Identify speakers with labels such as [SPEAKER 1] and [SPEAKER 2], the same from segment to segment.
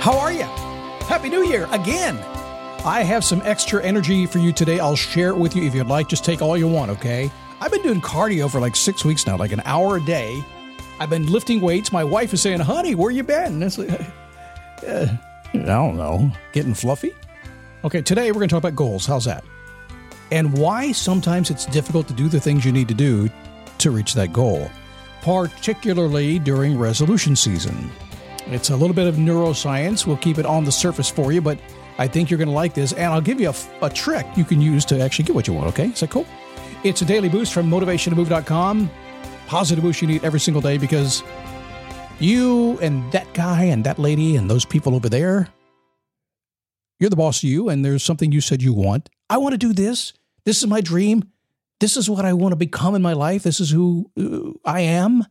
[SPEAKER 1] How are you? Happy New Year again. I have some extra energy for you today. I'll share it with you if you'd like. Just take all you want, okay? I've been doing cardio for like six weeks now, like an hour a day. I've been lifting weights. My wife is saying, honey, where you been? It's like, uh, I don't know. Getting fluffy? Okay, today we're going to talk about goals. How's that? And why sometimes it's difficult to do the things you need to do to reach that goal, particularly during resolution season. It's a little bit of neuroscience. We'll keep it on the surface for you, but I think you're going to like this. And I'll give you a, a, trick you can use to actually get what you want, okay? Is that cool? It's a daily boost from motivationtomove.com. Positive boost you need every single day because you and that guy and that lady and those people over there, you're the boss of you, and there's something you said you want. I want to do this. This is my dream. This is what I want to become in my life. This is who uh, I am.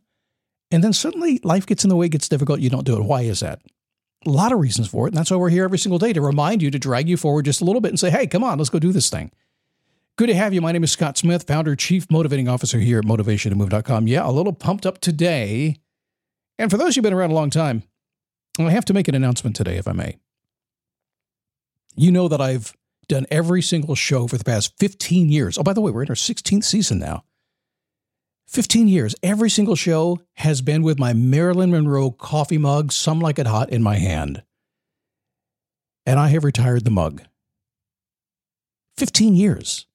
[SPEAKER 1] And then suddenly life gets in the way, gets difficult, you don't do it. Why is that? A lot of reasons for it. And that's why we're here every single day to remind you, to drag you forward just a little bit and say, hey, come on, let's go do this thing. Good to have you. My name is Scott Smith, founder, chief motivating officer here at motivationtomove.com. Yeah, a little pumped up today. And for those who've been around a long time, I have to make an announcement today, if I may. You know that I've done every single show for the past 15 years. Oh, by the way, we're in our 16th season now. 15 years, every single show has been with my Marilyn Monroe coffee mug, some like it hot, in my hand. And I have retired the mug. 15 years.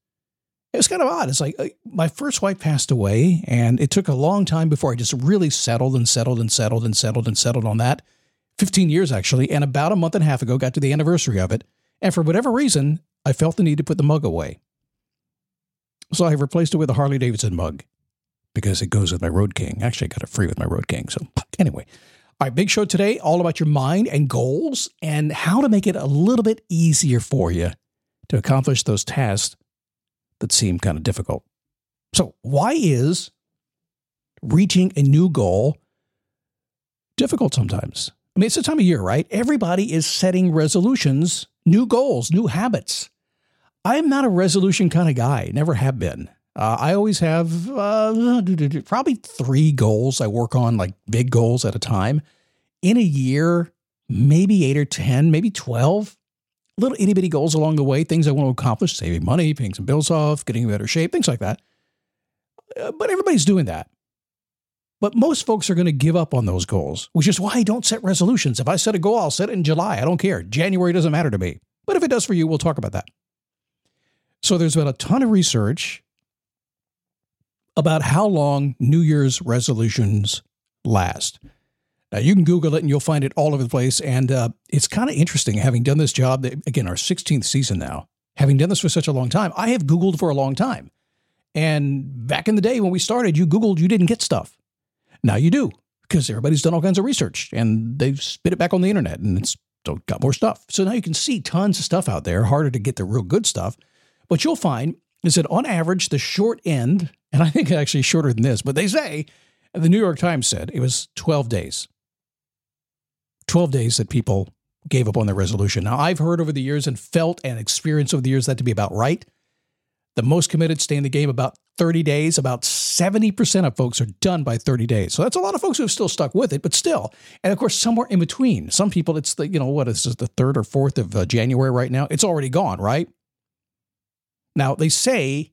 [SPEAKER 1] It was kind of odd. It's like uh, my first wife passed away, and it took a long time before I just really settled and settled and settled and settled and settled on that. 15 years, actually. And about a month and a half ago, got to the anniversary of it. And for whatever reason, I felt the need to put the mug away. So I have replaced it with a Harley Davidson mug because it goes with my Road King. Actually, I got it free with my Road King. So, anyway, all right, big show today, all about your mind and goals and how to make it a little bit easier for you to accomplish those tasks that seem kind of difficult. So, why is reaching a new goal difficult sometimes? I mean, it's the time of year, right? Everybody is setting resolutions, new goals, new habits. I'm not a resolution kind of guy, never have been. Uh, I always have uh, probably three goals I work on, like big goals at a time. In a year, maybe eight or 10, maybe 12 little itty bitty goals along the way, things I want to accomplish, saving money, paying some bills off, getting in better shape, things like that. Uh, but everybody's doing that. But most folks are going to give up on those goals, which is why I don't set resolutions. If I set a goal, I'll set it in July. I don't care. January doesn't matter to me. But if it does for you, we'll talk about that. So there's been a ton of research about how long New Year's resolutions last. Now, you can Google it and you'll find it all over the place. And uh, it's kind of interesting having done this job, again, our 16th season now, having done this for such a long time. I have Googled for a long time. And back in the day when we started, you Googled, you didn't get stuff. Now you do because everybody's done all kinds of research and they've spit it back on the internet and it's got more stuff. So now you can see tons of stuff out there, harder to get the real good stuff. But you'll find is that on average, the short end, and I think actually shorter than this, but they say, the New York Times said it was 12 days. 12 days that people gave up on their resolution. Now, I've heard over the years and felt and experienced over the years that to be about right. The most committed stay in the game about 30 days. About 70% of folks are done by 30 days. So that's a lot of folks who have still stuck with it, but still. And of course, somewhere in between. Some people, it's the, you know, what is this, the 3rd or 4th of uh, January right now? It's already gone, right? Now, they say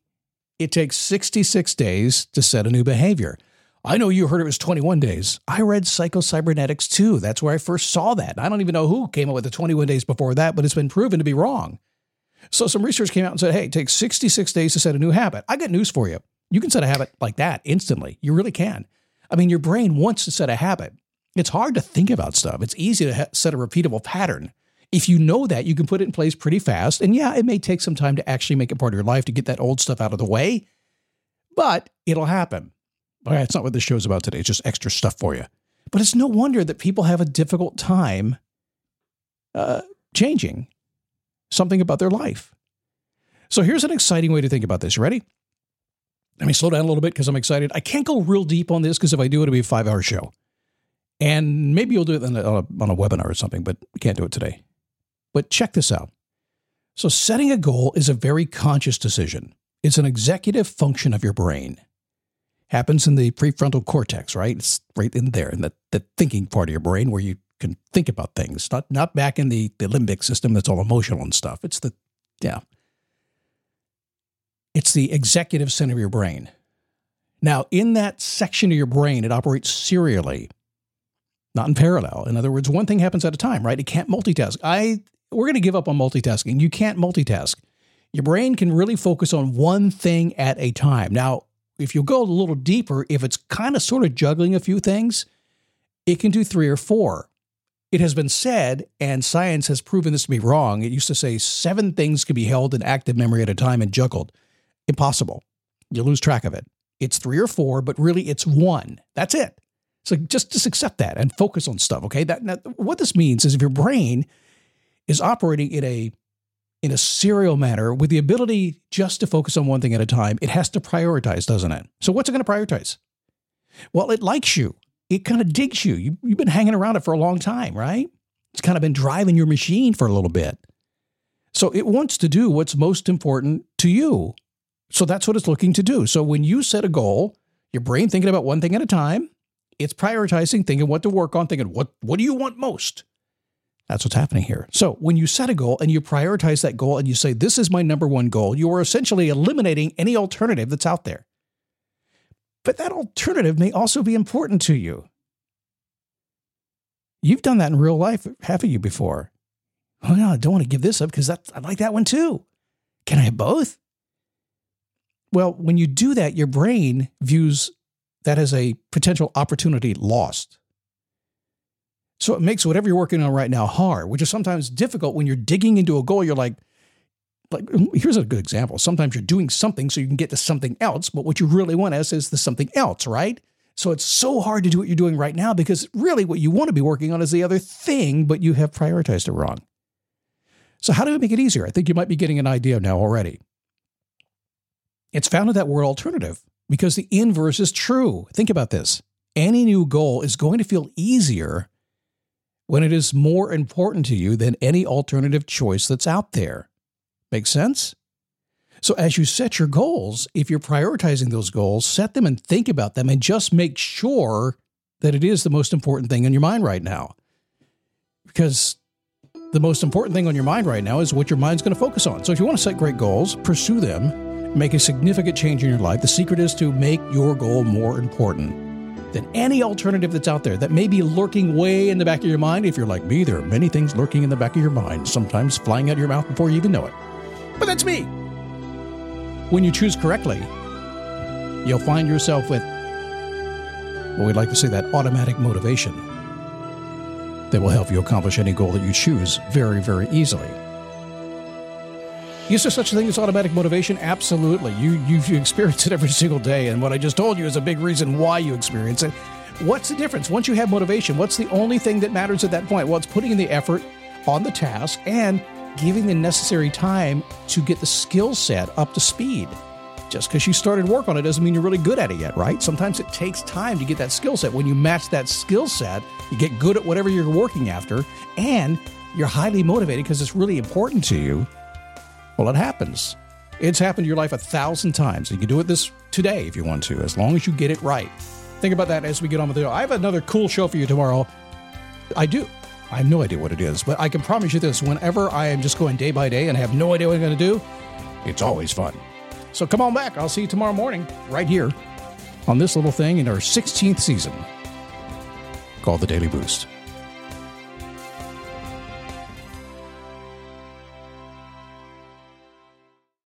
[SPEAKER 1] it takes 66 days to set a new behavior. I know you heard it was 21 days. I read Psychocybernetics too. That's where I first saw that. I don't even know who came up with the 21 days before that, but it's been proven to be wrong. So some research came out and said, hey, it takes 66 days to set a new habit. I got news for you. You can set a habit like that instantly. You really can. I mean, your brain wants to set a habit. It's hard to think about stuff. It's easy to set a repeatable pattern. If you know that, you can put it in place pretty fast. And yeah, it may take some time to actually make it part of your life to get that old stuff out of the way, but it'll happen. All right, it's not what this show's about today. It's just extra stuff for you. But it's no wonder that people have a difficult time uh, changing something about their life. So here's an exciting way to think about this. You ready? Let me slow down a little bit because I'm excited. I can't go real deep on this because if I do, it'll be a five hour show. And maybe you'll do it on a, on a webinar or something, but we can't do it today. But check this out. So, setting a goal is a very conscious decision. It's an executive function of your brain. Happens in the prefrontal cortex, right? It's right in there, in the, the thinking part of your brain where you can think about things, not not back in the, the limbic system that's all emotional and stuff. It's the yeah. It's the executive center of your brain. Now, in that section of your brain, it operates serially, not in parallel. In other words, one thing happens at a time, right? It can't multitask. I we're going to give up on multitasking. You can't multitask. Your brain can really focus on one thing at a time. Now, if you go a little deeper, if it's kind of sort of juggling a few things, it can do three or four. It has been said, and science has proven this to be wrong. It used to say seven things can be held in active memory at a time and juggled. Impossible. You lose track of it. It's three or four, but really it's one. That's it. So just, just accept that and focus on stuff. Okay. That, now, what this means is if your brain is operating in a in a serial manner with the ability just to focus on one thing at a time, it has to prioritize, doesn't it? So what's it going to prioritize? Well, it likes you. It kind of digs you. you. You've been hanging around it for a long time, right? It's kind of been driving your machine for a little bit. So it wants to do what's most important to you. So that's what it's looking to do. So when you set a goal, your brain thinking about one thing at a time, it's prioritizing, thinking what to work on, thinking what what do you want most? That's what's happening here. So when you set a goal and you prioritize that goal and you say, this is my number one goal, you are essentially eliminating any alternative that's out there. But that alternative may also be important to you. You've done that in real life, haven't you, before? Oh, no, I don't want to give this up because I like that one too. Can I have both? Well, when you do that, your brain views that as a potential opportunity lost. So it makes whatever you're working on right now hard, which is sometimes difficult when you're digging into a goal. You're like, like mm, here's a good example. Sometimes you're doing something so you can get to something else, but what you really want is, is the something else, right? So it's so hard to do what you're doing right now because really what you want to be working on is the other thing, but you have prioritized it wrong. So how do we make it easier? I think you might be getting an idea now already. It's found in that word alternative because the inverse is true. Think about this. Any new goal is going to feel easier when it is more important to you than any alternative choice that's out there. Make sense? So, as you set your goals, if you're prioritizing those goals, set them and think about them and just make sure that it is the most important thing in your mind right now. Because the most important thing on your mind right now is what your mind's going to focus on. So, if you want to set great goals, pursue them, make a significant change in your life. The secret is to make your goal more important than any alternative that's out there that may be lurking way in the back of your mind. If you're like me, there are many things lurking in the back of your mind, sometimes flying out of your mouth before you even know it. But that's me. When you choose correctly, you'll find yourself with, well, we'd like to say that automatic motivation that will help you accomplish any goal that you choose very, very easily. Is there such a thing as automatic motivation? Absolutely. You, you, you experience it every single day. And what I just told you is a big reason why you experience it. What's the difference? Once you have motivation, what's the only thing that matters at that point? Well, it's putting in the effort on the task and giving the necessary time to get the skill set up to speed. Just because you started work on it doesn't mean you're really good at it yet, right? Sometimes it takes time to get that skill set. When you match that skill set, you get good at whatever you're working after, and you're highly motivated because it's really important to you well, it happens. It's happened to your life a thousand times. You can do it this today if you want to, as long as you get it right. Think about that as we get on with the. I have another cool show for you tomorrow. I do. I have no idea what it is, but I can promise you this: whenever I am just going day by day and have no idea what I'm going to do, it's always fun. So come on back. I'll see you tomorrow morning right here on this little thing in our 16th season called the Daily Boost.